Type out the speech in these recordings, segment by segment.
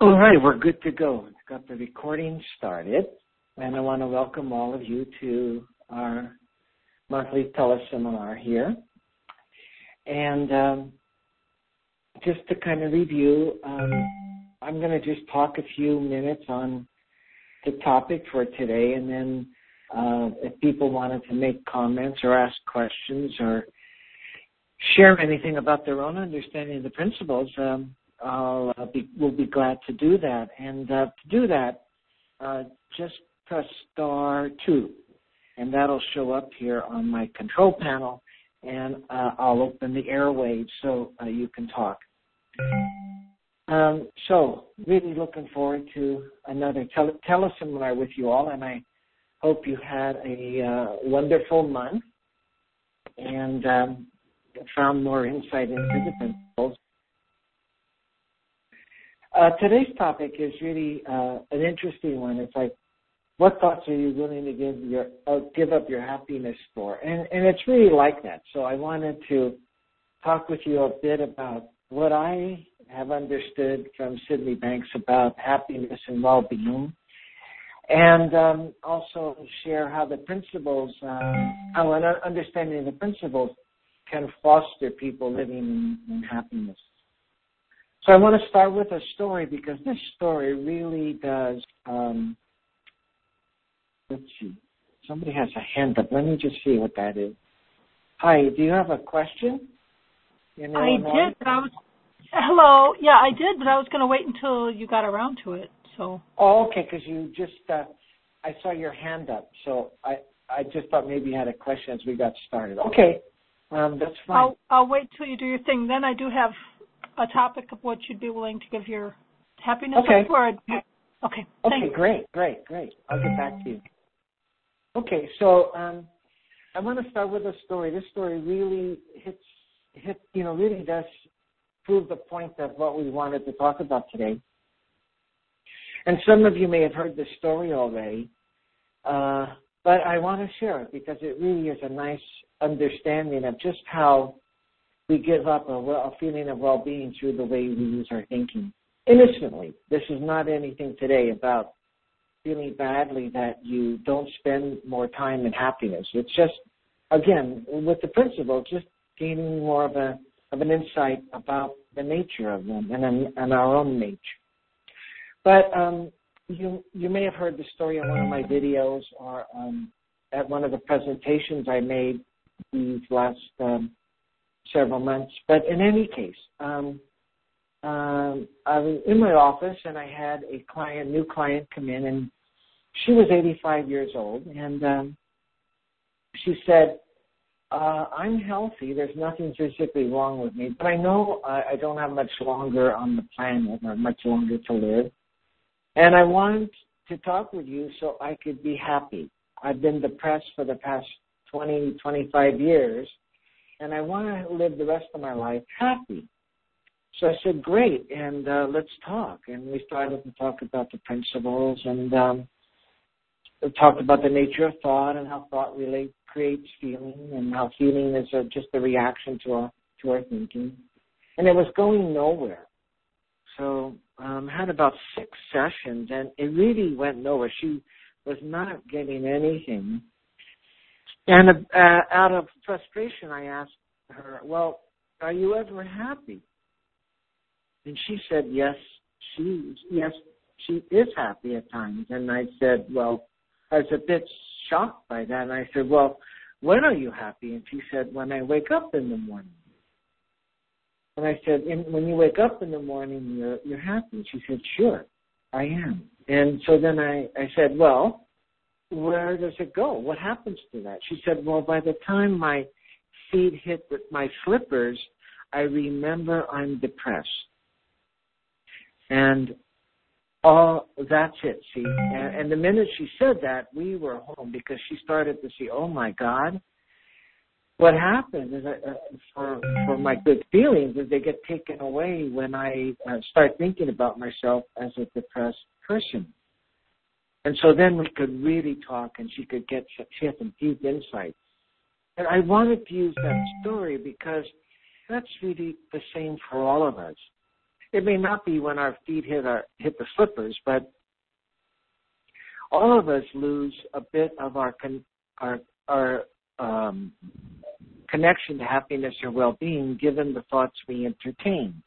All right, we're good to go. Got the recording started, and I want to welcome all of you to our monthly teleseminar here. And um, just to kind of review, um, I'm going to just talk a few minutes on the topic for today, and then uh, if people wanted to make comments or ask questions or share anything about their own understanding of the principles, um, I'll uh, be, we'll be glad to do that. And uh, to do that, uh, just press star two, and that'll show up here on my control panel, and uh, I'll open the airwaves so uh, you can talk. Um, so, really looking forward to another tele- teleseminar with you all, and I hope you had a uh, wonderful month and um, found more insight into the principles uh, today's topic is really uh, an interesting one. It's like, what thoughts are you willing to give your uh, give up your happiness for? And and it's really like that. So I wanted to talk with you a bit about what I have understood from Sydney Banks about happiness and well-being, and um, also share how the principles, um, how an understanding of the principles can foster people living in, in happiness. So I want to start with a story because this story really does. Um, let's see. Somebody has a hand up. Let me just see what that is. Hi, do you have a question? I did, but I was. Hello. Yeah, I did, but I was going to wait until you got around to it. So. Oh, okay. Because you just, uh, I saw your hand up, so I, I just thought maybe you had a question as we got started. Okay, um, that's fine. I'll, I'll wait till you do your thing. Then I do have a topic of what you'd be willing to give your happiness okay. for? Okay. Okay, great, great, great. I'll get back to you. Okay, so um, I want to start with a story. This story really hits, hit, you know, really does prove the point of what we wanted to talk about today. And some of you may have heard this story already, uh, but I want to share it because it really is a nice understanding of just how we give up a, a feeling of well-being through the way we use our thinking innocently. This is not anything today about feeling badly that you don't spend more time in happiness. It's just, again, with the principle, just gaining more of a of an insight about the nature of them and and our own nature. But um, you you may have heard the story in one of my videos or um, at one of the presentations I made these last um, several months. But in any case, um, um, I was in my office and I had a client, new client, come in, and she was 85 years old, and um, she said, uh, "I'm healthy. There's nothing physically wrong with me, but I know I, I don't have much longer on the planet or much longer to live, and I want to talk with you so I could be happy. I've been depressed for the past 20, 25 years." And I want to live the rest of my life happy. So I said, great, and uh, let's talk. And we started to talk about the principles and um, talked about the nature of thought and how thought really creates feeling and how feeling is a, just a reaction to our to our thinking. And it was going nowhere. So um, had about six sessions, and it really went nowhere. She was not getting anything. And uh, out of frustration, I asked her, "Well, are you ever happy?" And she said, "Yes, she yes she is happy at times." And I said, "Well, I was a bit shocked by that." And I said, "Well, when are you happy?" And she said, "When I wake up in the morning." And I said, "When you wake up in the morning, you're you're happy." She said, "Sure, I am." And so then I I said, "Well." Where does it go? What happens to that? She said, well, by the time my feet hit with my slippers, I remember I'm depressed. And all that's it, see. And, and the minute she said that, we were home because she started to see, oh my God, what happens is uh, for for my good feelings is they get taken away when I uh, start thinking about myself as a depressed person. And so then we could really talk and she could get, she had some deep insights. And I wanted to use that story because that's really the same for all of us. It may not be when our feet hit our hit the slippers, but all of us lose a bit of our con- our our um, connection to happiness or well-being given the thoughts we entertain.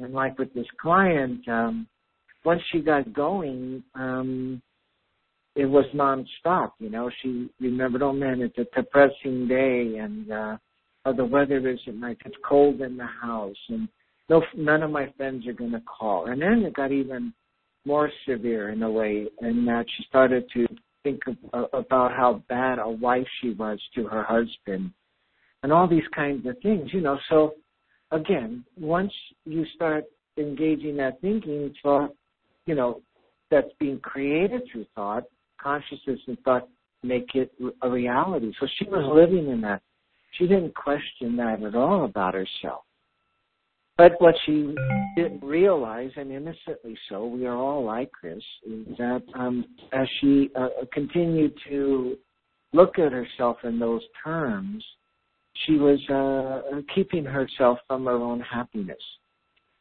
And like with this client, um, once she got going, um, it was nonstop. You know, she remembered, oh man, it's a depressing day, and uh, oh, the weather isn't. It's cold in the house, and no, none of my friends are going to call. And then it got even more severe in a way, in that she started to think of, uh, about how bad a wife she was to her husband, and all these kinds of things. You know, so again, once you start engaging that thinking, thought, you know, that's being created through thought, consciousness and thought make it a reality. So she was living in that. She didn't question that at all about herself. But what she didn't realize, and innocently so, we are all like this, is that um, as she uh, continued to look at herself in those terms, she was uh, keeping herself from her own happiness.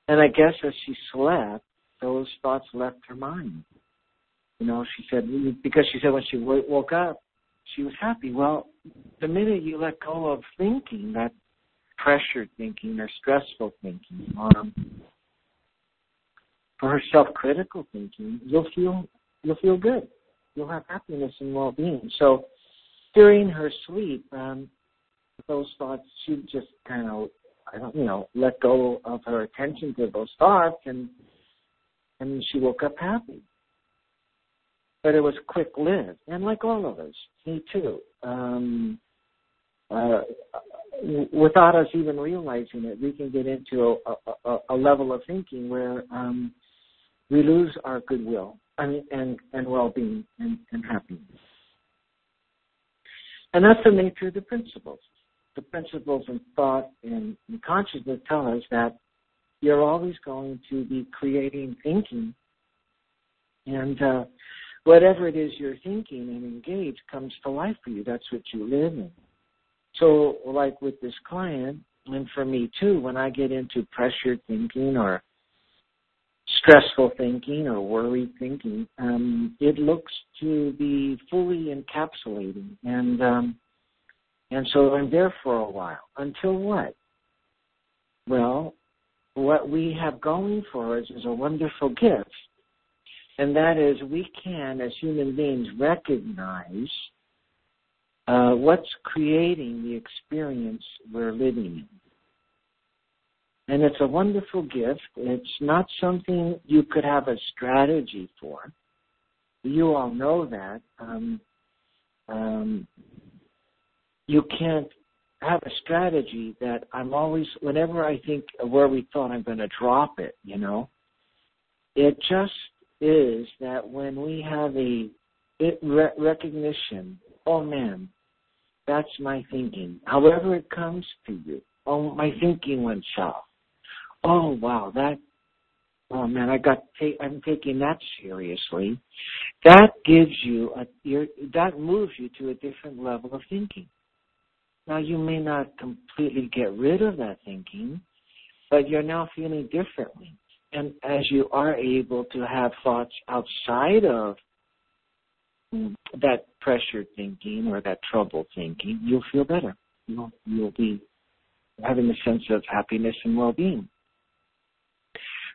And I guess as she slept, those thoughts left her mind. You know, she said, because she said when she w- woke up, she was happy. Well, the minute you let go of thinking, that pressured thinking or stressful thinking, um, for her self-critical thinking, you'll feel you'll feel good. You'll have happiness and well-being. So during her sleep, um, those thoughts, she just kind of, I don't, you know, let go of her attention to those thoughts, and and she woke up happy. But it was quick lived, and like all of us, me too. Um, uh, without us even realizing it, we can get into a, a, a level of thinking where um, we lose our goodwill and and, and well-being and, and happiness. And that's the nature of the principles. The principles in thought and consciousness tell us that you're always going to be creating thinking, and uh, whatever it is you're thinking and engage comes to life for you. That's what you live in. So, like with this client, and for me too, when I get into pressured thinking or stressful thinking or worried thinking, um, it looks to be fully encapsulating, and um, and so I'm there for a while. Until what? Well, what we have going for us is a wonderful gift, and that is we can, as human beings, recognize uh, what's creating the experience we're living in. And it's a wonderful gift. It's not something you could have a strategy for. You all know that. Um, um, you can't have a strategy that I'm always, whenever I think of where we thought I'm going to drop it, you know, it just is that when we have a it re- recognition, oh man, that's my thinking. However it comes to you. Oh, my thinking went south. Oh, wow, that, oh man, I got, take, I'm taking that seriously. That gives you a, that moves you to a different level of thinking. Now you may not completely get rid of that thinking, but you're now feeling differently. And as you are able to have thoughts outside of that pressured thinking or that troubled thinking, you'll feel better. You'll, you'll be having a sense of happiness and well-being.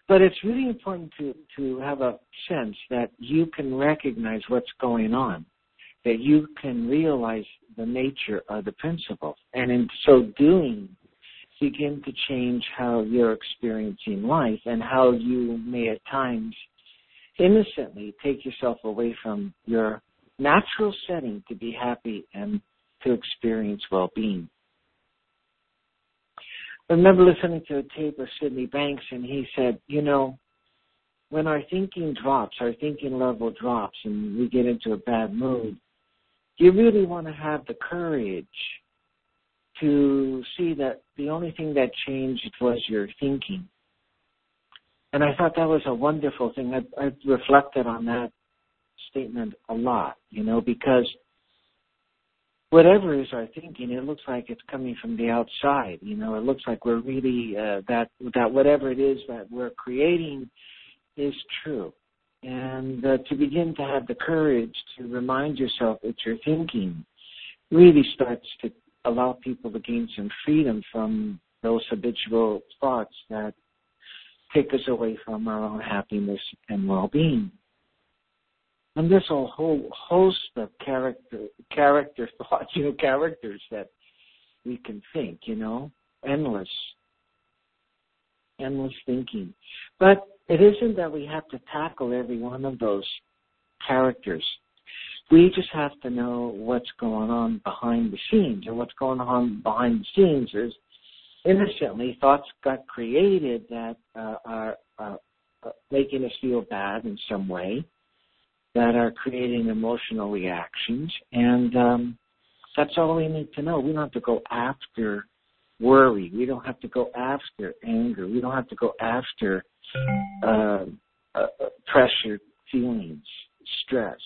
But it's really important to, to have a sense that you can recognize what's going on, that you can realize the nature of the principle, and in so doing, begin to change how you're experiencing life and how you may at times innocently take yourself away from your natural setting to be happy and to experience well-being. I remember listening to a tape of Sydney Banks and he said, you know, when our thinking drops, our thinking level drops and we get into a bad mood, you really want to have the courage to see that the only thing that changed was your thinking. And I thought that was a wonderful thing. I, I reflected on that statement a lot, you know, because whatever is our thinking, it looks like it's coming from the outside. You know, it looks like we're really uh, that that whatever it is that we're creating is true. And uh, to begin to have the courage to remind yourself that you're thinking really starts to allow people to gain some freedom from those habitual thoughts that take us away from our own happiness and well-being. And there's a whole host of character character thoughts, you know, characters that we can think, you know, endless, endless thinking. But it isn't that we have to tackle every one of those characters. We just have to know what's going on behind the scenes. And what's going on behind the scenes is innocently thoughts got created that uh, are uh, making us feel bad in some way, that are creating emotional reactions, and um, that's all we need to know. We don't have to go after worry. We don't have to go after anger. We don't have to go after uh, uh, pressure feelings, stress.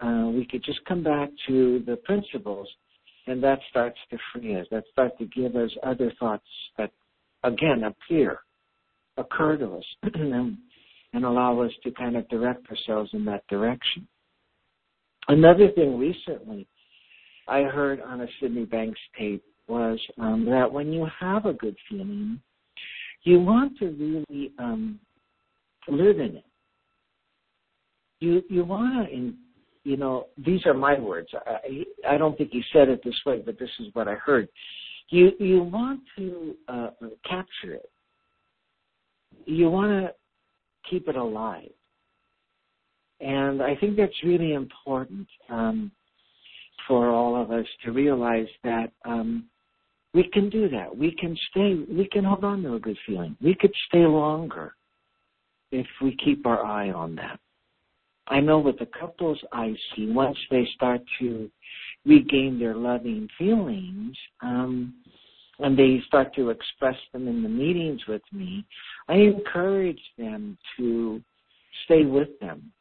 Uh, we could just come back to the principles, and that starts to free us. That starts to give us other thoughts that, again, appear, occur to us, and, and allow us to kind of direct ourselves in that direction. Another thing recently I heard on a Sydney Banks tape was um, that when you have a good feeling, you want to really um, live in it. You you want to, you know, these are my words. I I don't think he said it this way, but this is what I heard. You you want to uh, capture it. You want to keep it alive, and I think that's really important um, for all of us to realize that um, we can do that. We can stay, we can hold on to a good feeling. We could stay longer if we keep our eye on that. I know with the couples I see, once they start to regain their loving feelings, um, and they start to express them in the meetings with me, I encourage them to stay with them,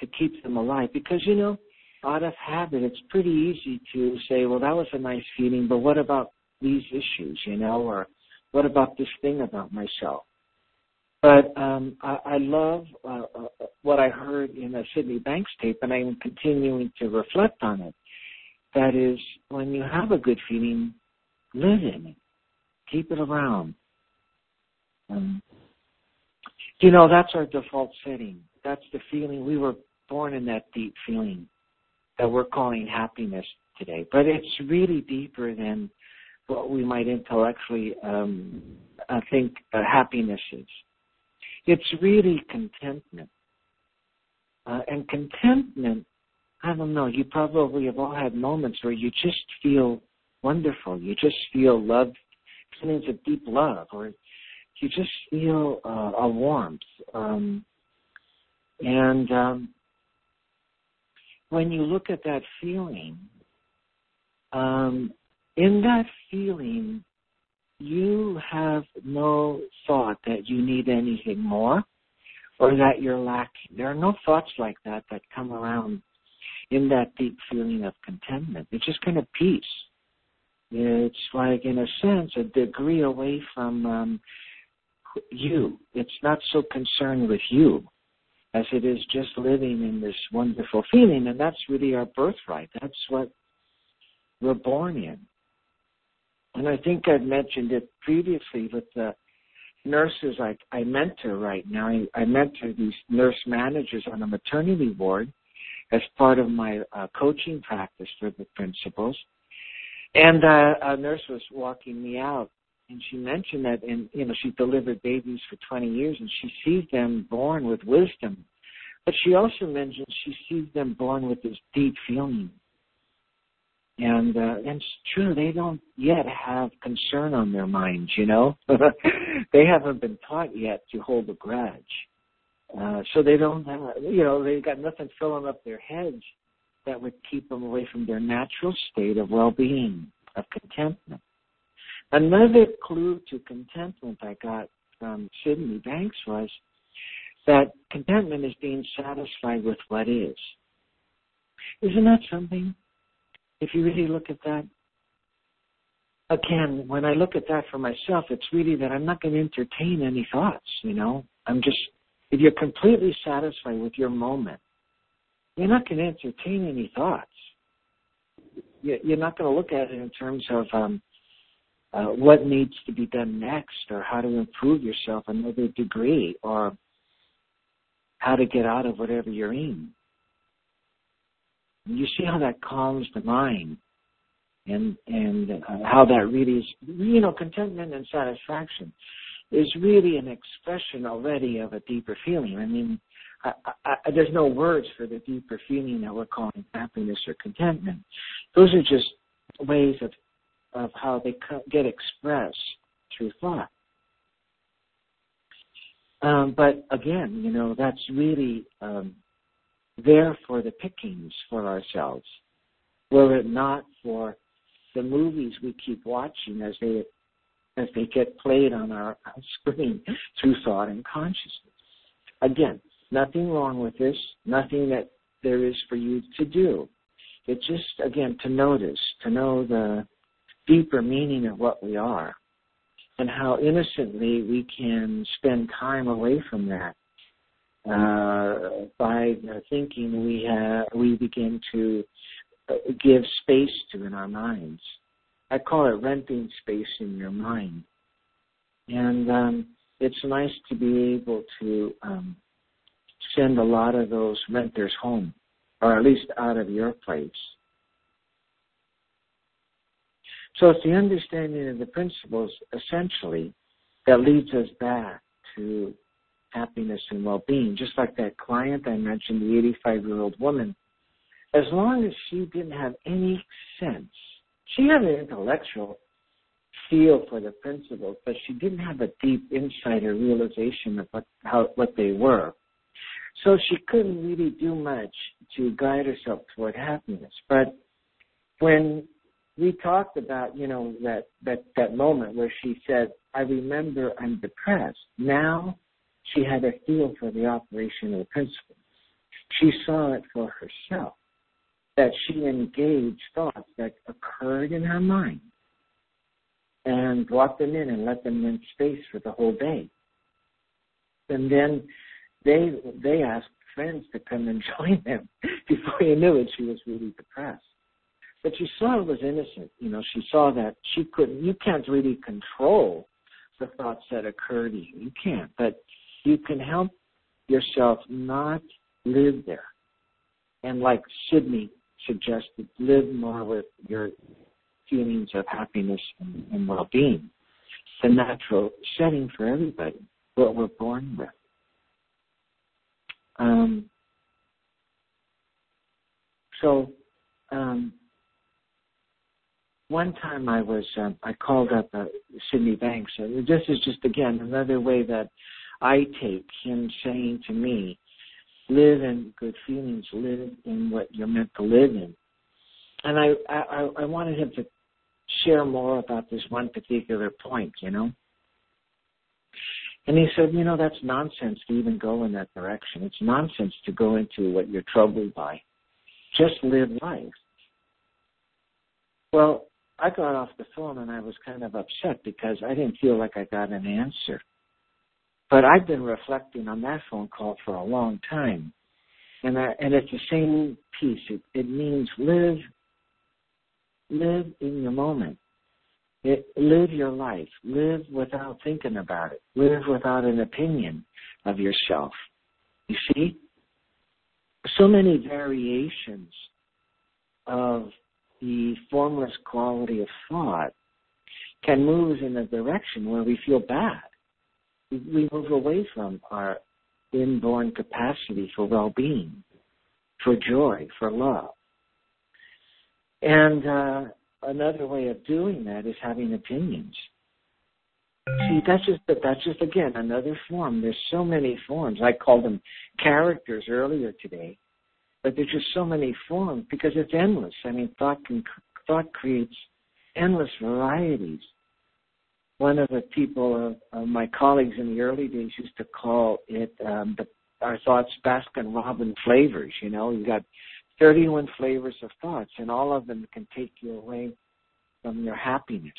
to keep them alive. Because, you know, out of habit, it's pretty easy to say, well, that was a nice feeling, but what about these issues, you know, or what about this thing about myself? But um, I, I love uh, uh, what I heard in a Sydney Banks tape, and I'm continuing to reflect on it. That is, when you have a good feeling, live in it, keep it around. Um, you know, that's our default setting. That's the feeling we were born in that deep feeling that we're calling happiness today. But it's really deeper than what we might intellectually um, uh, think uh, happiness is. It's really contentment. Uh, and contentment, I don't know, you probably have all had moments where you just feel wonderful. You just feel love, feelings of deep love, or you just feel uh, a warmth. Um, and um, when you look at that feeling, um, in that feeling, you have no thought that you need anything more or that you're lacking. There are no thoughts like that that come around in that deep feeling of contentment. It's just kind of peace. It's like, in a sense, a degree away from um, you. It's not so concerned with you as it is just living in this wonderful feeling. And that's really our birthright. That's what we're born in. And I think I've mentioned it previously with the nurses I, I mentor right now. I, I mentor these nurse managers on a maternity ward as part of my uh, coaching practice for the principles. And uh, a nurse was walking me out, and she mentioned that, and you know, she delivered babies for 20 years, and she sees them born with wisdom. But she also mentioned she sees them born with this deep feeling and uh, and it's true they don't yet have concern on their minds you know? They haven't been taught yet to hold a grudge. Uh so they don't have you know they've got nothing filling up their heads that would keep them away from their natural state of well-being of contentment. Another clue to contentment i got from sydney banks was that contentment is being satisfied with what is. Isn't that something if you really look at that, again, when I look at that for myself, it's really that I'm not going to entertain any thoughts, you know? I'm just, if you're completely satisfied with your moment, you're not going to entertain any thoughts. You're not going to look at it in terms of um, uh, what needs to be done next or how to improve yourself another degree or how to get out of whatever you're in. You see how that calms the mind and and uh, how that really is you know contentment and satisfaction is really an expression already of a deeper feeling. I mean, I, I, there's no words for the deeper feeling that we're calling happiness or contentment. Those are just ways of of how they get expressed through thought. Um, but again, you know, that's really um, there for the pickings for ourselves. Were it not for the movies we keep watching as they as they get played on our screen through thought and consciousness. Again, nothing wrong with this, nothing that there is for you to do. It's just again to notice, to know the deeper meaning of what we are and how innocently we can spend time away from that uh, by thinking we have, we begin to uh, give space to in our minds. I call it renting space in your mind. And um, it's nice to be able to um, send a lot of those renters home, or at least out of your place. So it's the understanding of the principles, essentially, that leads us back to happiness and well-being. Just like that client I mentioned, the 85 year old woman, as long as she didn't have any sense, she had an intellectual feel for the principles, but she didn't have a deep insight or realization of what how what they were. So she couldn't really do much to guide herself toward happiness. But when we talked about, you know, that, that, that moment where she said, I remember I'm depressed. Now she had a feel for the operation of the principle. She saw it for herself, that she engaged thoughts that occurred in her mind and brought them in and let them in space for the whole day. And then they they asked friends to come and join them. Before you knew it, she was really depressed. But she saw it was innocent. You know, she saw that she couldn't. You can't really control the thoughts that occur to you. You can't. But you can help yourself not live there. And like Sydney suggested, live more with your feelings of happiness and, and well-being. The natural setting for everybody, what we're born with. Um, so, um, one time I was, um, I called up uh, Sydney Banks. And this is just again another way that I take him saying to me, live in good feelings, live in what you're meant to live in. And I, I, I wanted him to share more about this one particular point, you know. And he said, you know, that's nonsense to even go in that direction. It's nonsense to go into what you're troubled by. Just live life. Well, I got off the phone and I was kind of upset because I didn't feel like I got an answer. But I've been reflecting on that phone call for a long time. And I, and it's the same piece. It, it means live, live in your moment. It, live your life. Live without thinking about it. Live without an opinion of yourself. You see? So many variations of the formless quality of thought can move us in a direction where we feel bad we move away from our inborn capacity for well-being, for joy, for love. And uh, another way of doing that is having opinions. See, that's just that's just again another form. There's so many forms. I called them characters earlier today, but there's just so many forms because it's endless. I mean, thought can thought creates endless varieties one of the people, uh, uh, my colleagues in the early days used to call it um, the, our thoughts Baskin Robin flavors. You know, you got 31 flavors of thoughts, and all of them can take you away from your happiness.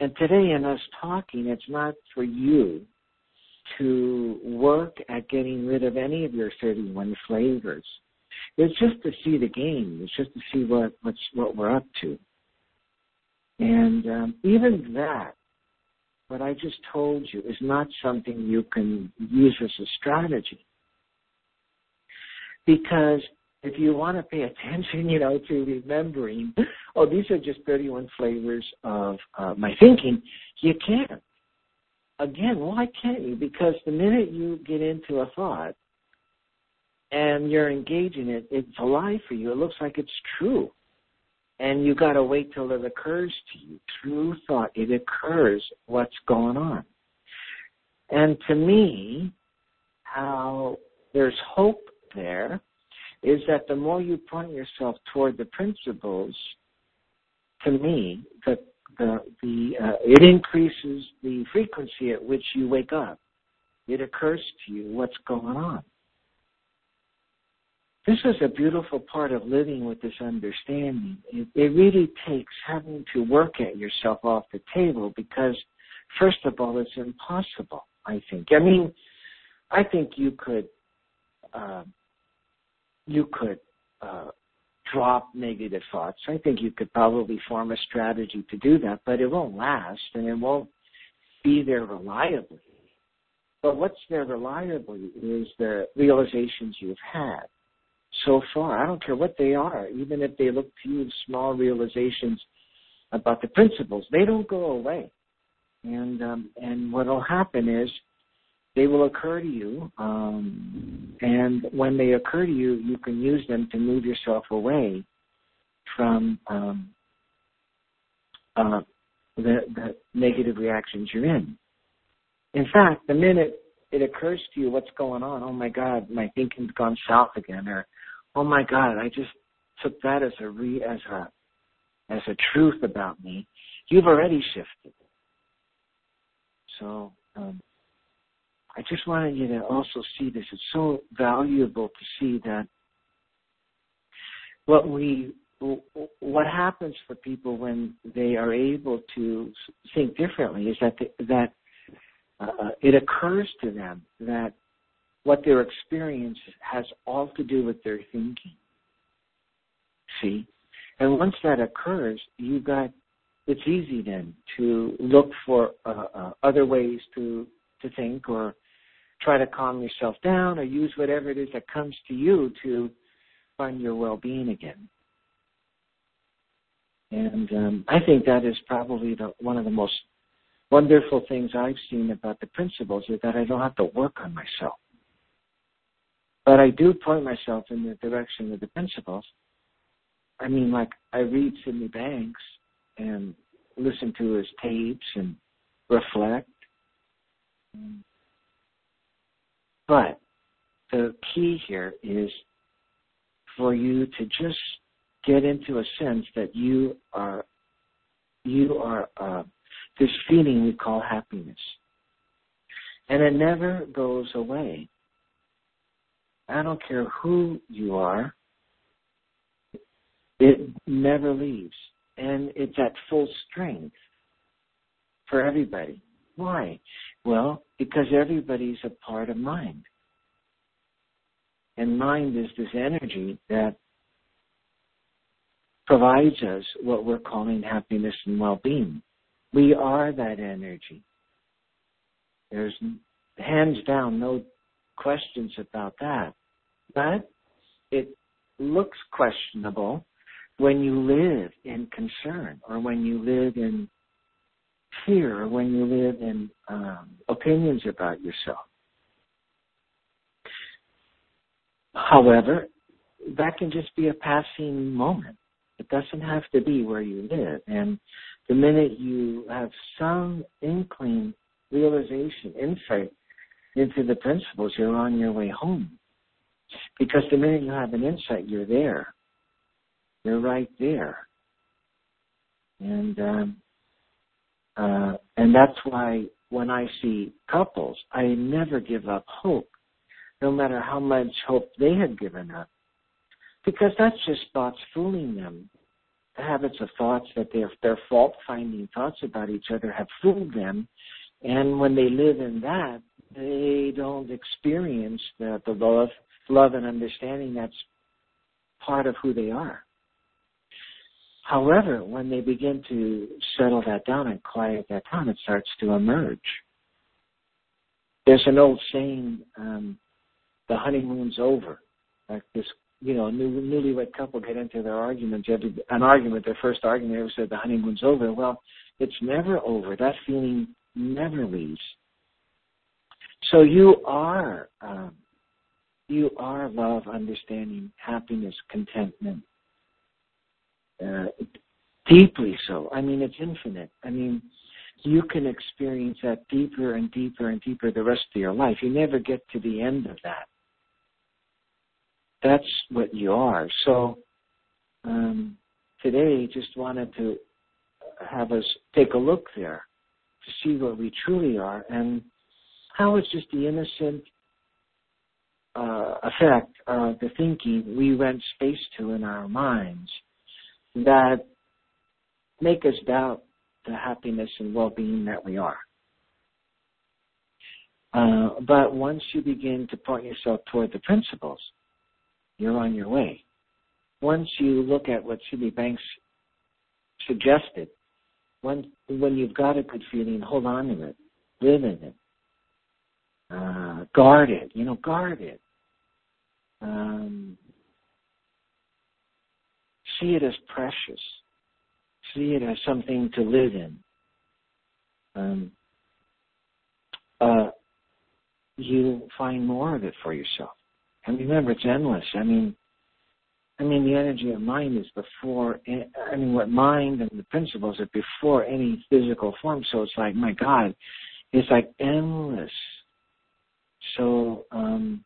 And today, in us talking, it's not for you to work at getting rid of any of your 31 flavors. It's just to see the game. It's just to see what what's what we're up to. And um, even that, what I just told you, is not something you can use as a strategy. Because if you want to pay attention, you know, to remembering, oh, these are just 31 flavors of uh, my thinking, you can't. Again, why can't you? Because the minute you get into a thought and you're engaging it, it's alive for you. It looks like it's true. And you got to wait till it occurs to you. True thought, it occurs what's going on. And to me, how there's hope there is that the more you point yourself toward the principles, to me, the the, the uh, it increases the frequency at which you wake up. It occurs to you what's going on. This is a beautiful part of living with this understanding. It, it really takes having to work at yourself off the table because, first of all, it's impossible. I think. I mean, I think you could uh, you could uh, drop negative thoughts. I think you could probably form a strategy to do that, but it won't last and it won't be there reliably. But what's there reliably is the realizations you've had so far. I don't care what they are, even if they look to you small realizations about the principles, they don't go away. And um, and what will happen is they will occur to you, um, and when they occur to you, you can use them to move yourself away from um, uh, the, the negative reactions you're in. In fact, the minute it occurs to you what's going on, oh my God, my thinking's gone south again, or oh my God, I just took that as a re as a as a truth about me. You've already shifted. So um, I just wanted you to also see this. It's so valuable to see that what we what happens for people when they are able to think differently is that they, that uh, it occurs to them that what their experience has all to do with their thinking. See, and once that occurs, you got it's easy then to look for uh, uh, other ways to to think or try to calm yourself down or use whatever it is that comes to you to find your well-being again. And um, I think that is probably the, one of the most wonderful things I've seen about the principles is that I don't have to work on myself. But I do point myself in the direction of the principles. I mean, like I read Sydney Banks and listen to his tapes and reflect. But the key here is for you to just get into a sense that you are you are uh, this feeling we call happiness, and it never goes away. I don't care who you are, it never leaves, and it's at full strength for everybody. Why? Well, because everybody's a part of mind. And mind is this energy that provides us what we're calling happiness and well-being. We are that energy. There's hands down no questions about that. But it looks questionable when you live in concern or when you live in fear or when you live in um, opinions about yourself. However, that can just be a passing moment. It doesn't have to be where you live. And the minute you have some inkling, realization, insight into the principles, you're on your way home. Because the minute you have an insight, you're there. You're right there. And um, uh, and that's why when I see couples, I never give up hope, no matter how much hope they have given up. Because that's just thoughts fooling them. The habits of thoughts that they're, they're fault finding thoughts about each other have fooled them. And when they live in that, they don't experience the, the love, love and understanding that's part of who they are. However, when they begin to settle that down and quiet that down, it starts to emerge. There's an old saying, um, the honeymoon's over. Like this, you know, new, newlywed couple get into their argument, an argument, their first argument, ever said the honeymoon's over. Well, it's never over. That feeling never leaves. So you are, um, you are love, understanding, happiness, contentment, uh, deeply so. I mean, it's infinite. I mean, you can experience that deeper and deeper and deeper the rest of your life. You never get to the end of that. That's what you are. So, um, today, just wanted to have us take a look there to see what we truly are and how it's just the innocent uh, effect of the thinking we rent space to in our minds that make us doubt the happiness and well-being that we are. Uh, but once you begin to point yourself toward the principles, you're on your way. Once you look at what Sydney Banks suggested, when when you've got a good feeling, hold on to it, live in it, uh, guard it. You know, guard it. Um, see it as precious. See it as something to live in. Um, uh, you find more of it for yourself. And remember, it's endless. I mean, I mean, the energy of mind is before. I mean, what mind and the principles are before any physical form. So it's like, my God, it's like endless. So um,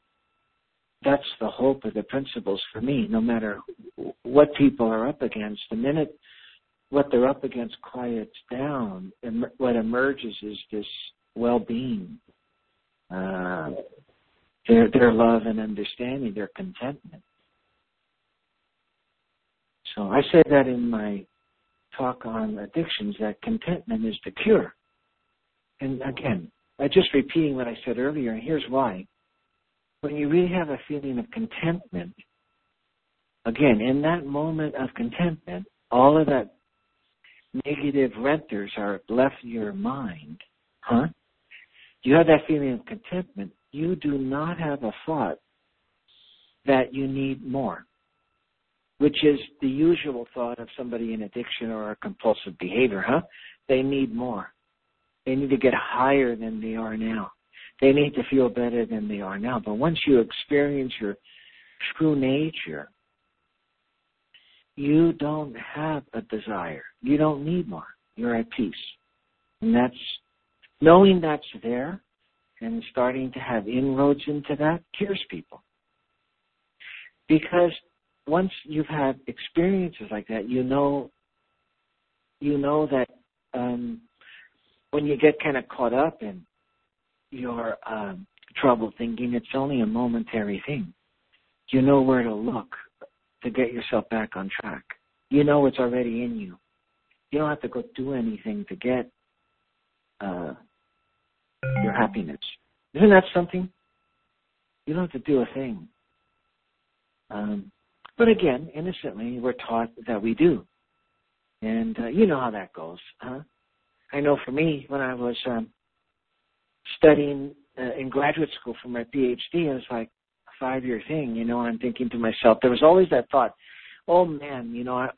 that's the hope of the principles for me. No matter what people are up against, the minute what they're up against quiets down, and what emerges is this well-being, uh, their their love and understanding, their contentment. So I said that in my talk on addictions that contentment is the cure. And again, I just repeating what I said earlier, and here's why when you really have a feeling of contentment, again, in that moment of contentment, all of that negative renters are left in your mind. Huh? You have that feeling of contentment. You do not have a thought that you need more, which is the usual thought of somebody in addiction or a compulsive behavior, huh? They need more. They need to get higher than they are now. They need to feel better than they are now. But once you experience your true nature, you don't have a desire. You don't need more. You're at peace. And that's knowing that's there and starting to have inroads into that cures people. Because once you've had experiences like that, you know you know that um, when you get kind of caught up in your um, trouble thinking it's only a momentary thing. You know where to look to get yourself back on track. You know it's already in you. You don't have to go do anything to get uh, your happiness. Isn't that something? You don't have to do a thing. Um, but again, innocently, we're taught that we do. And uh, you know how that goes, huh? I know for me, when I was um, studying uh, in graduate school for my PhD. It was like a five year thing, you know, I'm thinking to myself, there was always that thought, oh man, you know, I,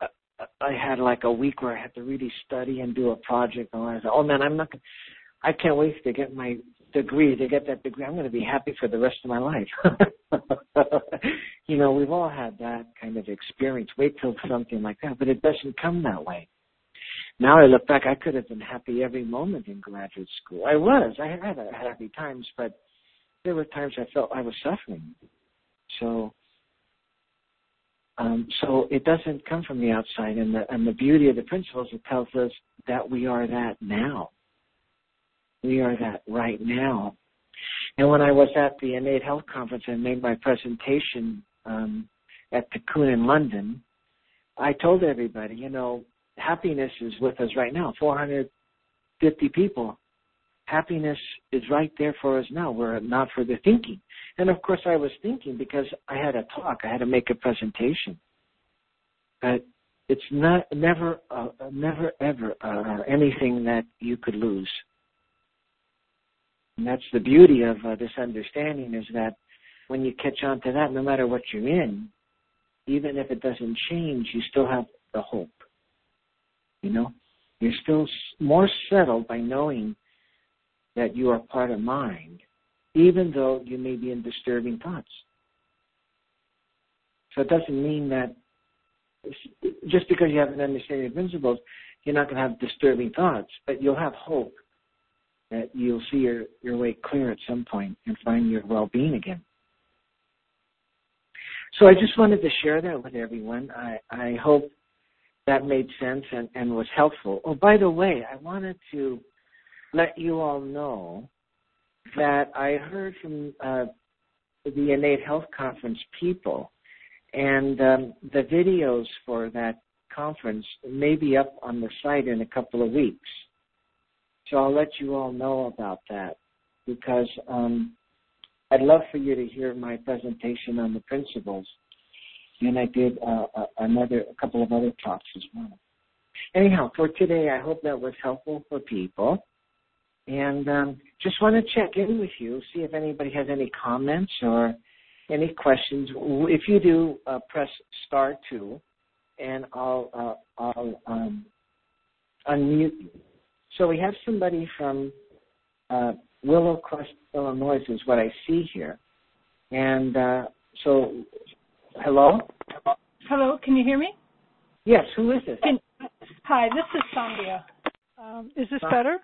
I had like a week where I had to really study and do a project, and I thought, oh man, I'm not, I can't wait to get my degree, to get that degree. I'm going to be happy for the rest of my life. you know, we've all had that kind of experience. Wait till something like that, but it doesn't come that way now I look back, I could have been happy every moment in graduate school. I was. I had happy times, but there were times I felt I was suffering. So, um, so it doesn't come from the outside, and the and the beauty of the principles it tells us that we are that now. We are that right now. And when I was at the innate health conference and made my presentation, um, at Cocoon in London, I told everybody, you know, happiness is with us right now. 450 people. Happiness is right there for us now. We're not for the thinking. And of course, I was thinking because I had a talk, I had to make a presentation. But it's not never, uh, never ever uh, anything that you could lose. And that's the beauty of uh, this understanding is that when you catch on to that, no matter what you're in, even if it doesn't change, you still have the hope. You know, you're still more settled by knowing that you are part of mind, even though you may be in disturbing thoughts. So it doesn't mean that just because you have an understanding of principles, you're not going to have disturbing thoughts, but you'll have hope that you'll see your, your way clear at some point and find your well being again. So I just wanted to share that with everyone. I, I hope that made sense and, and was helpful. Oh, by the way, I wanted to let you all know that I heard from uh, the Innate Health Conference people, and um, the videos for that conference may be up on the site in a couple of weeks. So I'll let you all know about that because um, I'd love for you to hear my presentation on the principles, and I did uh, another a couple of other talks as well. Anyhow, for today, I hope that was helpful for people, and um, just want to check in with you, see if anybody has any comments or any questions. If you do, uh, press star two, and I'll uh, I'll um, unmute you. So we have somebody from uh, Willow Crest, Illinois, is what I see here. And uh, so, hello? Hello, can you hear me? Yes, who is this? Can, hi, this is Sandhya. Um, is this better?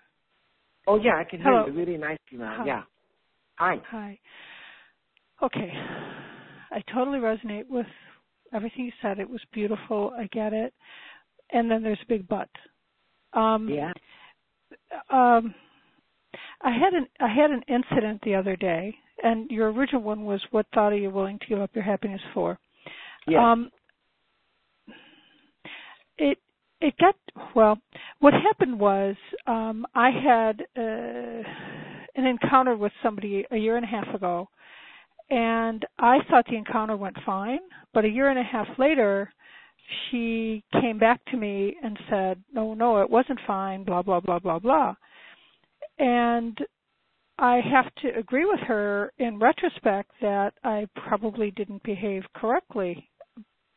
Oh, yeah, I can hear Hello. you really nicely now. Hi. Yeah. Hi. Hi. Okay. I totally resonate with everything you said. It was beautiful. I get it. And then there's a big but. Um, Yeah. um, I had an I had an incident the other day, and your original one was what thought are you willing to give up your happiness for? Yes. Um, it it got well. What happened was um, I had uh, an encounter with somebody a year and a half ago, and I thought the encounter went fine. But a year and a half later, she came back to me and said, "No, no, it wasn't fine." Blah blah blah blah blah. And I have to agree with her in retrospect that I probably didn't behave correctly.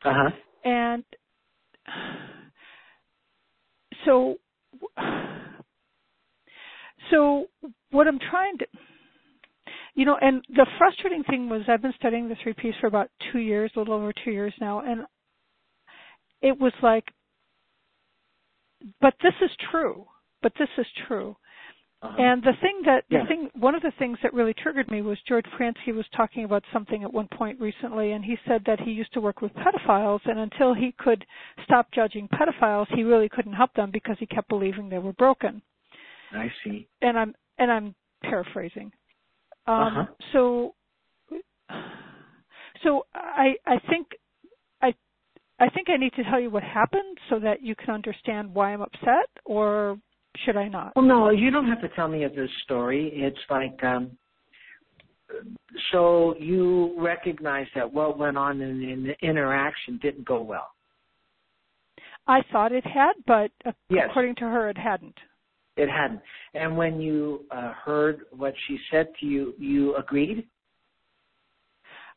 Uh huh. And so so what I'm trying to you know, and the frustrating thing was I've been studying the three P's for about two years, a little over two years now, and it was like, but this is true. But this is true. Uh-huh. And the thing that Yeah. the thing one of the things that really triggered me was George Pransky was talking about something at one point recently and he said that he used to work with pedophiles and until he could stop judging pedophiles he really couldn't help them because he kept believing they were broken. I see. And I'm and I'm paraphrasing. Um Uh-huh. so so I I think I I think I need to tell you what happened so that you can understand why I'm upset or should I not? Well, no, you don't have to tell me of this story. It's like, um, so you recognize that what went on in, in the interaction didn't go well. I thought it had, but uh, Yes. according to her, it hadn't. It hadn't. And when you uh, heard what she said to you, you agreed?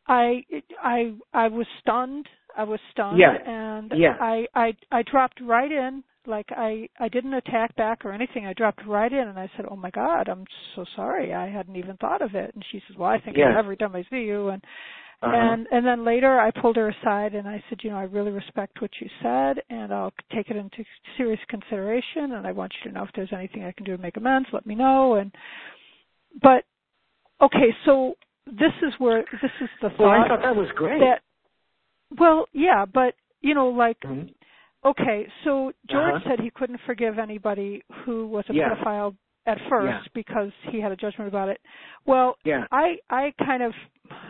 I I I was stunned. I was stunned, Yeah. and Yeah. I I I dropped right in. Like I I didn't attack back or anything. I dropped right in, and I said, "Oh my God, I'm so sorry. I hadn't even thought of it." And she says, "Well, I think Yeah. every time I see you." And Uh-huh. and and then later I pulled her aside and I said, you know, I really respect what you said and I'll take it into serious consideration and I want you to know if there's anything I can do to make amends, let me know and but okay, so this is where this is the thought. well, I thought that was great. that well, yeah, but you know, like Mhm. Okay, so George Uh-huh. said he couldn't forgive anybody who was a Yeah. pedophile at first Yeah. because he had a judgment about it. Well, Yeah. I I kind of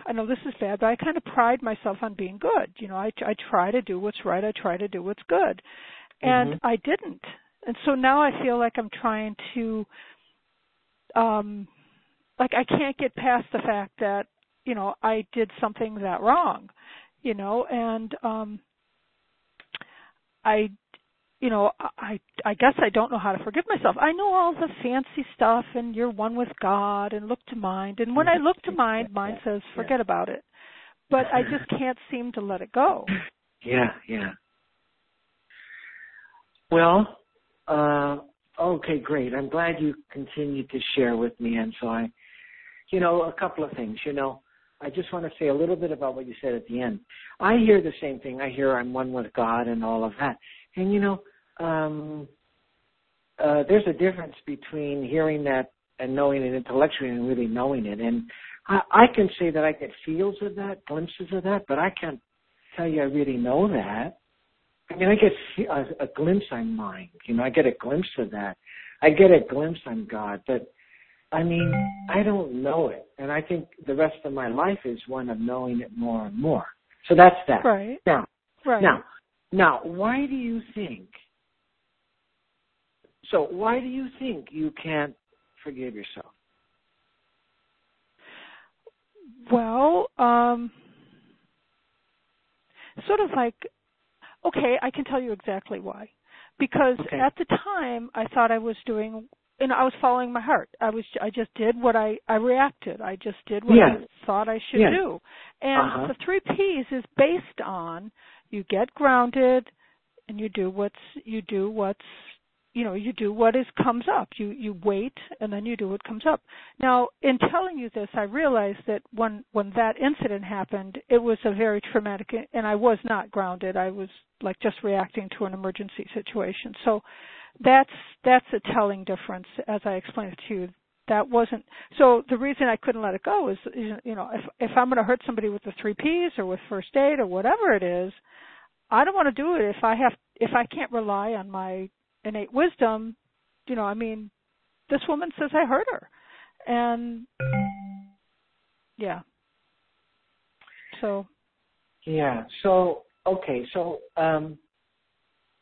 I know this is bad, but I kind of pride myself on being good. You know, I I try to do what's right. I try to do what's good, and Mhm. I didn't. And so now I feel like I'm trying to, um, like I can't get past the fact that you know I did something that wrong, you know, and um, I you know, I I guess I don't know how to forgive myself. I know all the fancy stuff and you're one with God and look to mind. And when I look to mind, mind says forget about it. But I just can't seem to let it go. Yeah, yeah. Well, uh, okay, great. I'm glad you continued to share with me, and so I, you know, a couple of things. You know, I just want to say a little bit about what you said at the end. I hear the same thing. I hear I'm one with God and all of that, and you know, um, uh, there's a difference between hearing that and knowing it intellectually and really knowing it. And I, I can say that I get feels of that, glimpses of that, but I can't tell you I really know that. I mean, I get a, a glimpse I'm mind. You know, I get a glimpse of that. I get a glimpse I'm God, but I mean, I don't know it, and I think the rest of my life is one of knowing it more and more. So that's that. Right. Now, Right. now, now, why do you think? So, why do you think you can't forgive yourself? Well, um sort of like okay, I can tell you exactly why. Because Okay. at the time I thought I was doing you know, I was following my heart. I was I just did what I I reacted. I just did what Yeah. I thought I should Yeah. do. And Uh-huh. the 3 Ps is based on you get grounded and you do what's you do what's you know you do what is comes up you you wait and then you do what comes up now in telling you this i realized that when when that incident happened it was a very traumatic and i was not grounded i was like just reacting to an emergency situation so that's that's a telling difference as i explained to you that wasn't so the reason i couldn't let it go is you know if if i'm going to hurt somebody with the three p's or with first aid or whatever it is i don't want to do it if i have if i can't rely on my innate wisdom, you know, I mean, this woman says I hurt her. And yeah. So Yeah. So, okay. So, um,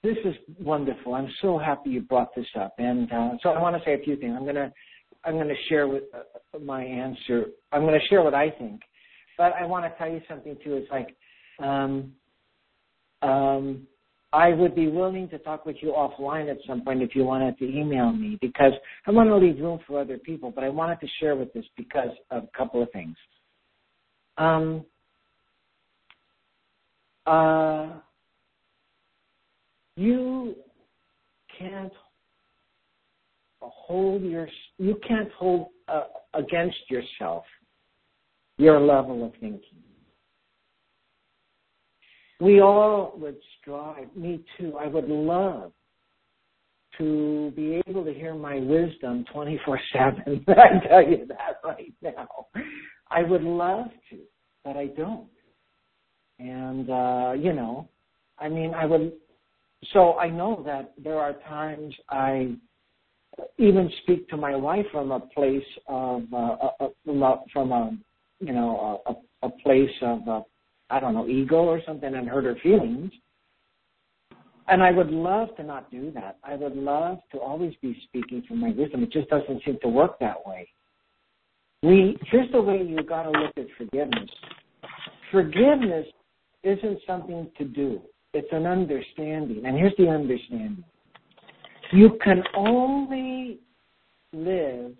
this is wonderful. I'm so happy you brought this up. And uh, so, I want to say a few things. I'm gonna, I'm gonna share with uh, my answer. I'm gonna share what I think, but I want to tell you something too. It's like, um, um, I would be willing to talk with you offline at some point if you wanted to email me because I want to leave room for other people, but I wanted to share with this because of a couple of things. Um, uh, you can't hold your you can't hold uh, against yourself your level of thinking. We all would strive, me too. I would love to be able to hear my wisdom 24 7. I tell you that right now. I would love to, but I don't. And, uh, you know, I mean, I would, so I know that there are times I even speak to my wife from a place of, uh, a, a, from a, you know, a, a place of, uh, I don't know, ego or something and hurt her feelings. And I would love to not do that. I would love to always be speaking from my wisdom. It just doesn't seem to work that way. We here's the way you got to look at forgiveness. Forgiveness isn't something to do. It's an understanding. And here's the understanding. You can only live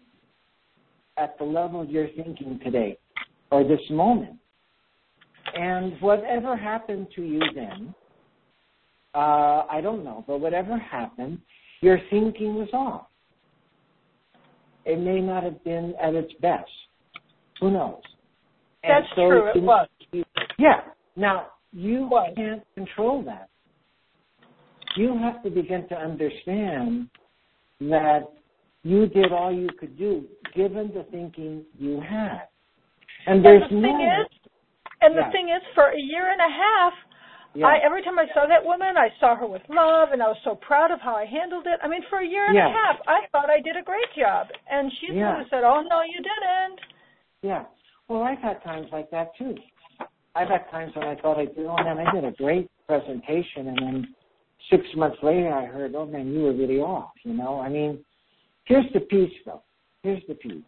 at the level you're thinking today or this moment. And whatever happened to you then, uh, I don't know, but whatever happened, your thinking was off. It may not have been at its best. Who knows? That's true. It was. Yeah. Now you can't control that. You have to begin to understand that you did all you could do given the thinking you had. And there's and the thing no is, and the Yeah. thing is, for a year and a half, yeah. I every time I saw that woman, I saw her with love, and I was so proud of how I handled it. I mean, for a year and yeah. a half, I thought I did a great job, and she yeah. sort of said, "Oh no, you didn't." Yeah. Well, I've had times like that too. I've had times when I thought I did. Oh man, I did a great presentation, and then six months later, I heard, "Oh man, you were really off." You know, I mean, here's the piece though. Here's the piece.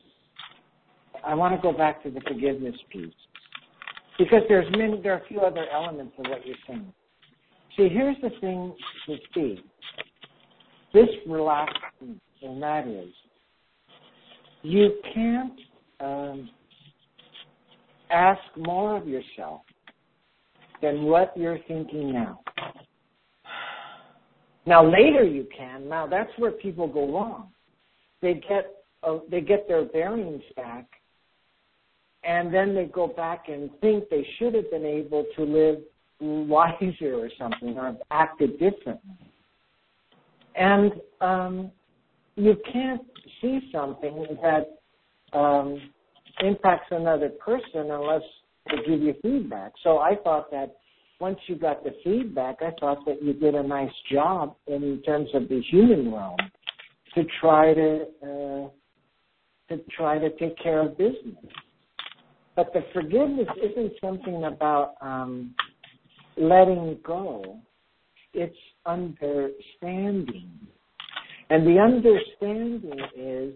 I want to go back to the forgiveness piece because there's many, there are a few other elements of what you're saying. See, here's the thing to see. This relaxing, and that is, you can't um, ask more of yourself than what you're thinking now. Now later you can. Now that's where people go wrong. They get uh, they get their bearings back and then they go back and think they should have been able to live wiser or something or acted differently. And um, you can't see something that um, impacts another person unless they give you feedback. So I thought that once you got the feedback, I thought that you did a nice job in terms of the human realm to try to uh, to try to take care of business. But the forgiveness isn't something about um, letting go. It's understanding. And the understanding is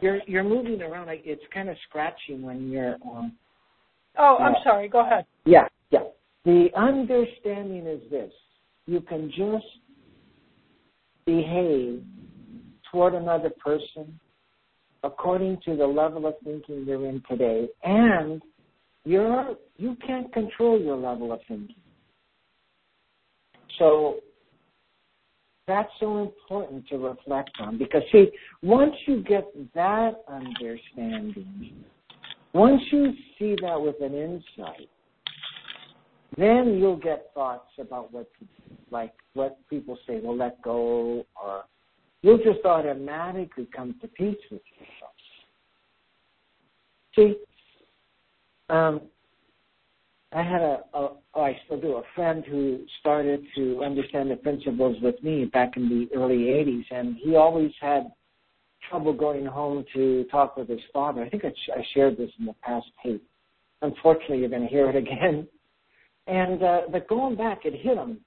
you're you're moving around. It's kind of scratching when you're. Um, oh, I'm uh, sorry. Go ahead. Yeah, yeah. The understanding is this: you can just behave toward another person according to the level of thinking you're in today, and you're you can't control your level of thinking. So that's so important to reflect on because see, once you get that understanding, once you see that with an insight, then you'll get thoughts about what like what people say, well let go or you'll just automatically come to peace with yourself. See, um, I had a, a I still do a friend who started to understand the principles with me back in the early '80s, and he always had trouble going home to talk with his father. I think I, sh- I shared this in the past tape. Unfortunately, you're going to hear it again. And uh, but going back, it hit him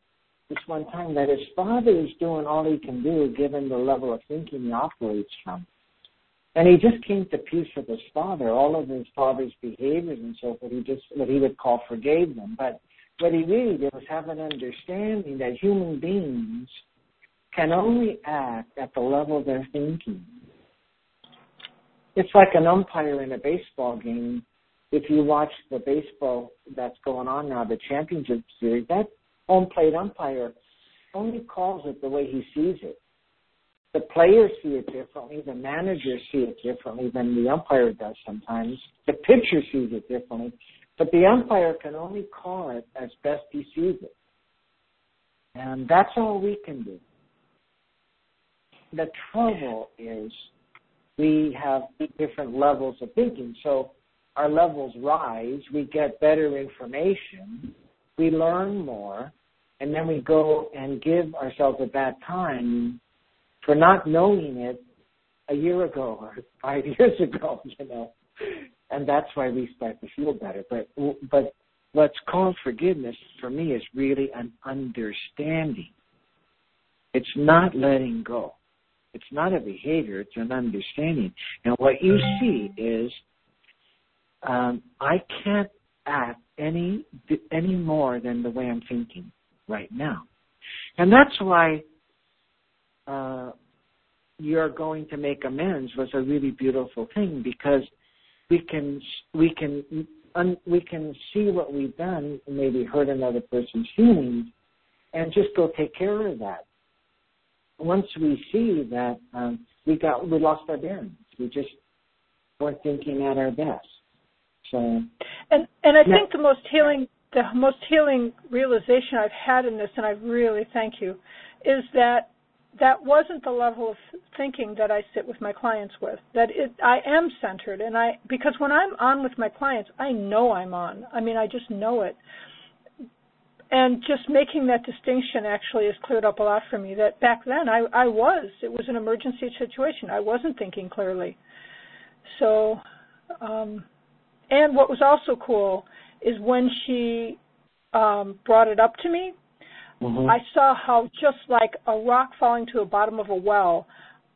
this one time that his father is doing all he can do given the level of thinking he operates from. And he just came to peace with his father. All of his father's behaviors and so forth, he just what he would call forgave them. But what he really did was have an understanding that human beings can only act at the level they're thinking. It's like an umpire in a baseball game. If you watch the baseball that's going on now, the championship series, that home plate umpire only calls it the way he sees it. The players see it differently, the managers see it differently than the umpire does sometimes. The pitcher sees it differently, but the umpire can only call it as best he sees it. And that's all we can do. The trouble is we have different levels of thinking. So our levels rise, we get better information, we learn more, and then we go and give ourselves a bad time for not knowing it a year ago or five years ago, you know. And that's why we start to feel better. But but what's called forgiveness for me is really an understanding. It's not letting go. It's not a behavior, it's an understanding. And what you see is um, I can't act any any more than the way I'm thinking right now. And that's why uh, you're going to make amends was a really beautiful thing because we can we can un, we can see what we've done, maybe hurt another person's feelings, and just go take care of that. Once we see that um, we got we lost our bearings, we just weren't thinking at our best. So, and and I think the most healing the most healing realization I've had in this, and I really thank you, is that that wasn't the level of thinking that I sit with my clients with. That it, I am centered, and I because when I'm on with my clients, I know I'm on. I mean, I just know it. and just making that distinction actually has cleared up a lot for me. That back then I, I was, it was an emergency situation. I wasn't thinking clearly. So, um, and what was also cool is when she um, brought it up to me, mm-hmm. I saw how just like a rock falling to the bottom of a well,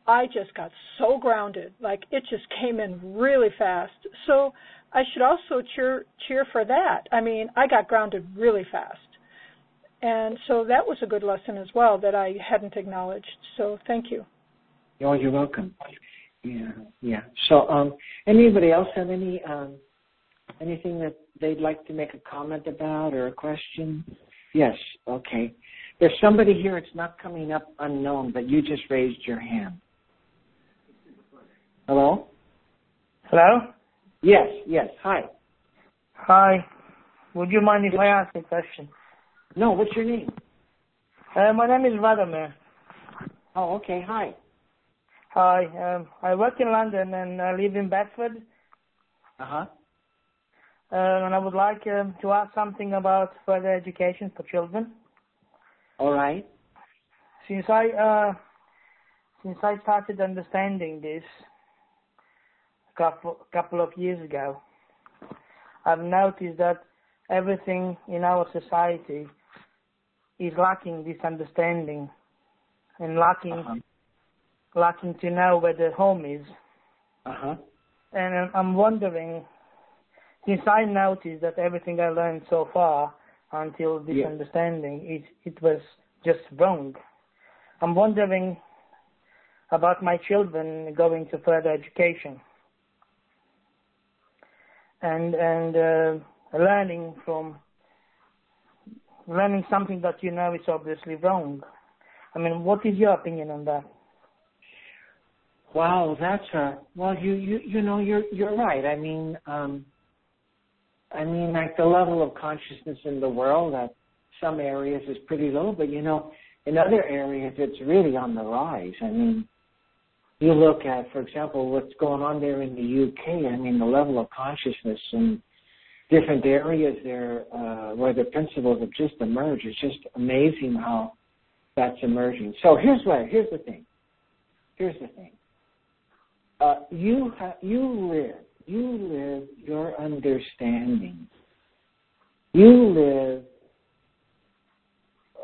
I just got so grounded. Like it just came in really fast. So I should also cheer cheer for that. I mean, I got grounded really fast. And so that was a good lesson as well that I hadn't acknowledged. So thank you. Oh, you're welcome. Yeah, yeah. So, um, anybody else have any um, anything that they'd like to make a comment about or a question? Yes. Okay. There's somebody here. It's not coming up unknown, but you just raised your hand. Hello. Hello. Yes. Yes. Hi. Hi. Would you mind if I ask a question? No, what's your name? Uh, my name is Vladimir. Oh, okay. Hi. Hi. Um, I work in London and I live in Bedford. Uh, and I would like um, to ask something about further education for children. All right. Since I uh, since I started understanding this a couple couple of years ago, I've noticed that everything in our society is lacking this understanding and lacking uh-huh. lacking to know where the home is. Uh-huh. And I'm wondering, since I noticed that everything I learned so far until this yeah. understanding, it it was just wrong. I'm wondering about my children going to further education and and uh, learning from learning something that you know is obviously wrong. I mean, what is your opinion on that? Wow, that's a well. You you you know you're you're right. I mean, um, I mean, like the level of consciousness in the world at some areas is pretty low, but you know, in other areas it's really on the rise. I mean, you look at, for example, what's going on there in the UK. I mean, the level of consciousness in different areas there uh, where the principles have just emerged. It's just amazing how that's emerging. So here's what. Here's the thing. Here's the thing. Uh, you ha- you live you live your understanding. You live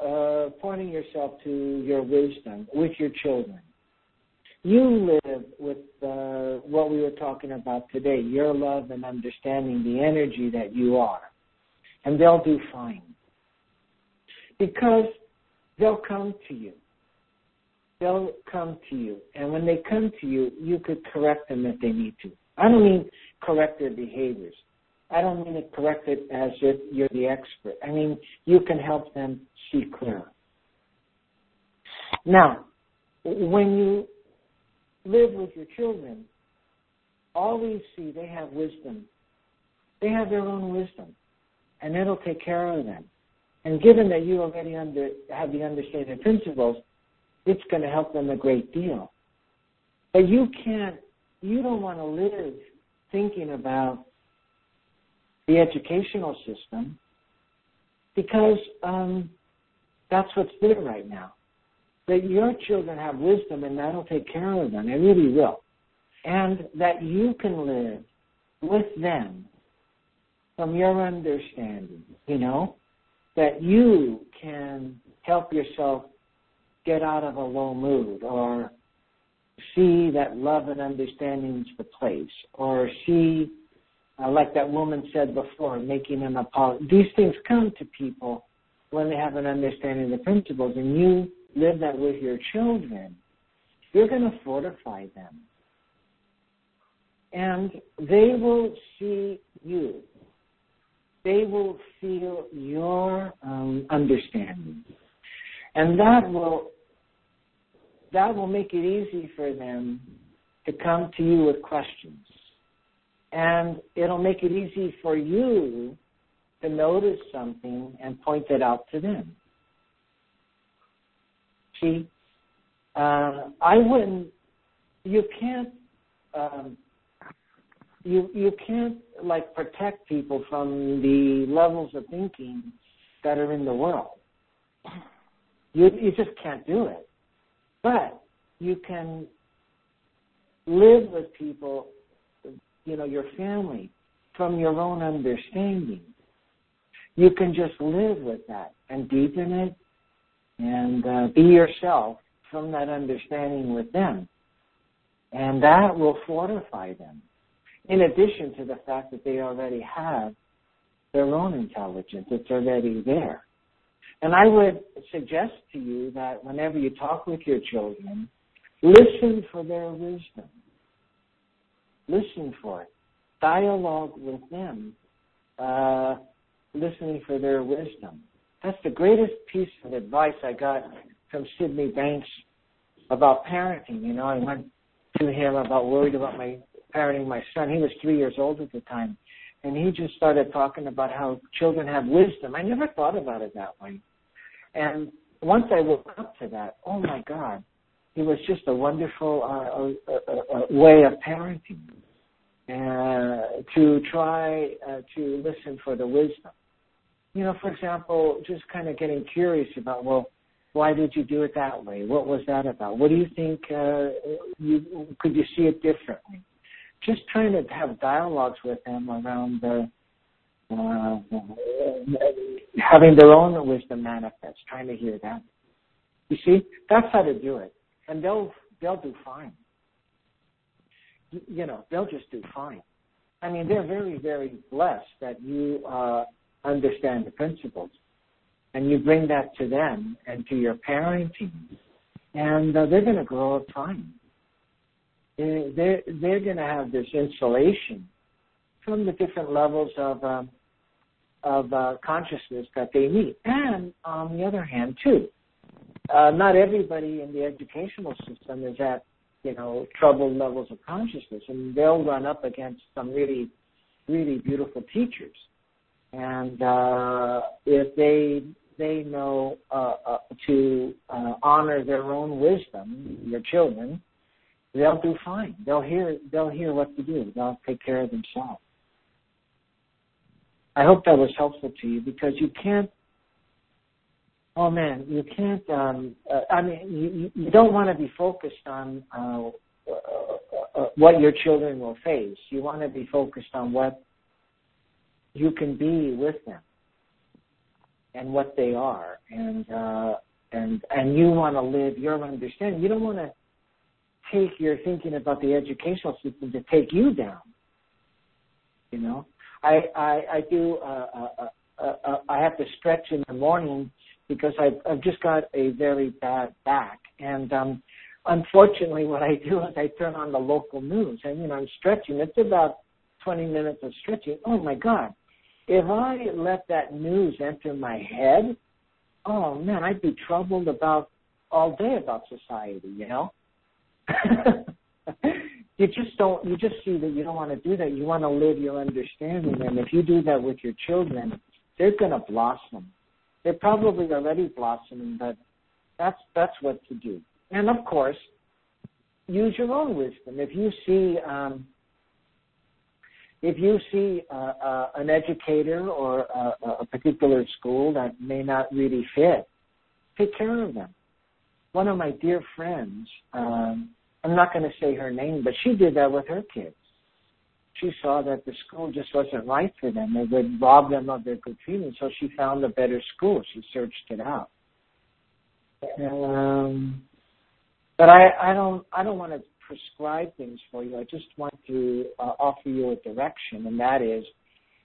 uh, pointing yourself to your wisdom with your children. You live with uh, what we were talking about today, your love and understanding the energy that you are. And they'll do fine. Because they'll come to you. They'll come to you. And when they come to you, you could correct them if they need to. I don't mean correct their behaviors. I don't mean it correct it as if you're the expert. I mean, you can help them see clearer. Now, when you live with your children, always see they have wisdom. They have their own wisdom, and it'll take care of them. And given that you already under, have the understanding principles, it's going to help them a great deal. But you can't, you don't want to live thinking about the educational system because um, that's what's there right now that your children have wisdom and that'll take care of them. It really will. And that you can live with them from your understanding, you know, that you can help yourself get out of a low mood or see that love and understanding is the place or see, uh, like that woman said before, making an apology. These things come to people when they have an understanding of the principles and you live that with your children, you're going to fortify them. And they will see you. They will feel your um, understanding. And that will that will make it easy for them to come to you with questions. And it'll make it easy for you to notice something and point it out to them see, uh, I wouldn't. You can't. Um, you you can't like protect people from the levels of thinking that are in the world. You you just can't do it. But you can live with people, you know, your family, from your own understanding. You can just live with that and deepen it and uh, be yourself from that understanding with them. And that will fortify them. In addition to the fact that they already have their own intelligence, it's already there. And I would suggest to you that whenever you talk with your children, listen for their wisdom. Listen for it. Dialogue with them, uh, listening for their wisdom. That's the greatest piece of advice I got from Sydney Banks about parenting. You know, I went to him about worried about my parenting my son. He was three years old at the time. And he just started talking about how children have wisdom. I never thought about it that way. And once I woke up to that, oh my God, it was just a wonderful uh, uh, uh, uh way of parenting. Uh, to try uh, to listen for the wisdom. You know, for example, just kind of getting curious about, well, why did you do it that way? What was that about? What do you think? Uh, you could you see it differently? Just trying to have dialogues with them around the uh, having their own wisdom manifest, trying to hear that. You see, that's how to do it, and they'll they'll do fine. You know, they'll just do fine. I mean, they're very very blessed that you uh, understand the principles, and you bring that to them and to your parenting, and uh, they're going to grow up fine. They're they're going to have this insulation from the different levels of um, of uh, consciousness that they meet. And on the other hand, too, uh, not everybody in the educational system is at you know troubled levels of consciousness, and they'll run up against some really really beautiful teachers. And uh, if they they know uh, uh, to uh, honor their own wisdom, your children, they'll do fine. They'll hear they'll hear what to do. They'll take care of themselves. I hope that was helpful to you because you can't. Oh man, you can't. Um, uh, I mean, you, you don't want to be focused on uh, uh, uh, what your children will face. You want to be focused on what you can be with them and what they are, and uh, and and you want to live your understanding. You don't want to take your thinking about the educational system to take you down. You know, I I, I do. Uh, uh, uh, uh, I have to stretch in the morning because I've, I've just got a very bad back, and um, unfortunately, what I do is I turn on the local news, and you know I'm stretching. It's about 20 minutes of stretching. Oh my God! If I let that news enter my head, oh man, I'd be troubled about all day about society. You know. you just don't you just see that you don't want to do that. You want to live your understanding. And if you do that with your children they're going to blossom. They're probably already blossoming but that's that's what to do. And of course use your own wisdom. If you see um if you see uh, uh, an educator or uh, a particular school that may not really fit, take care of them. One of my dear friends, um, I'm not going to say her name, but she did that with her kids. She saw that the school just wasn't right for them. It would rob them of their good feelings. So she found a better school. She searched it out. Um, but I, I don't, I don't want to prescribe things for you. I just want to uh, offer you a direction, and that is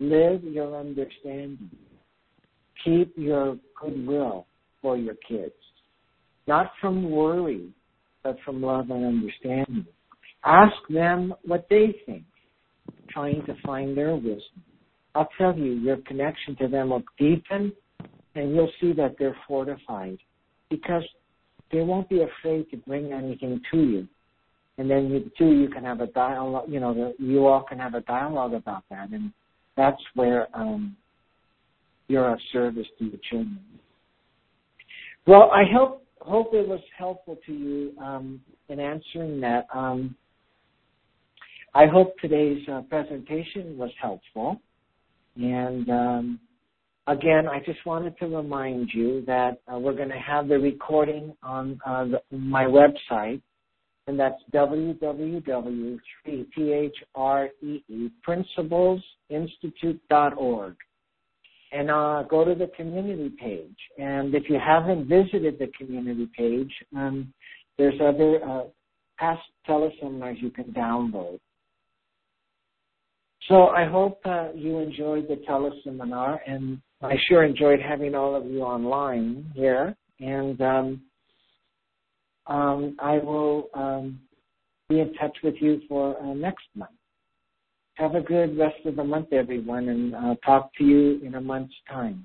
live your understanding. Keep your goodwill for your kids, not from worry, but from love and understanding. Ask them what they think, trying to find their wisdom. I'll tell you, your connection to them will deepen, and you'll see that they're fortified because they won't be afraid to bring anything to you. And then you two, you can have a dialogue. You know, you all can have a dialogue about that, and that's where um, you're of service to the children. Well, I hope hope it was helpful to you um, in answering that. Um, I hope today's uh, presentation was helpful, and um, again, I just wanted to remind you that uh, we're going to have the recording on uh, the, my website, and that's www.principlesinstitute.org. And uh, go to the community page. And if you haven't visited the community page, um, there's other uh, past teleseminars you can download. So I hope uh, you enjoyed the teleseminar, and I sure enjoyed having all of you online here. And um, um, I will um, be in touch with you for uh, next month. Have a good rest of the month, everyone, and I'll talk to you in a month's time.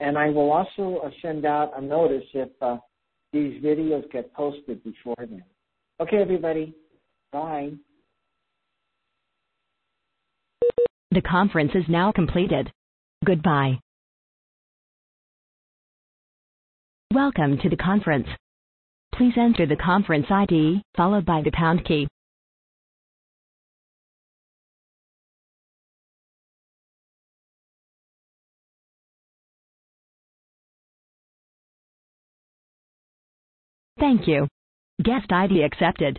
And I will also uh, send out a notice if uh, these videos get posted before then. Okay, everybody. Bye. The conference is now completed. Goodbye. Welcome to the conference. Please enter the conference ID, followed by the pound key. Thank you. Guest ID accepted.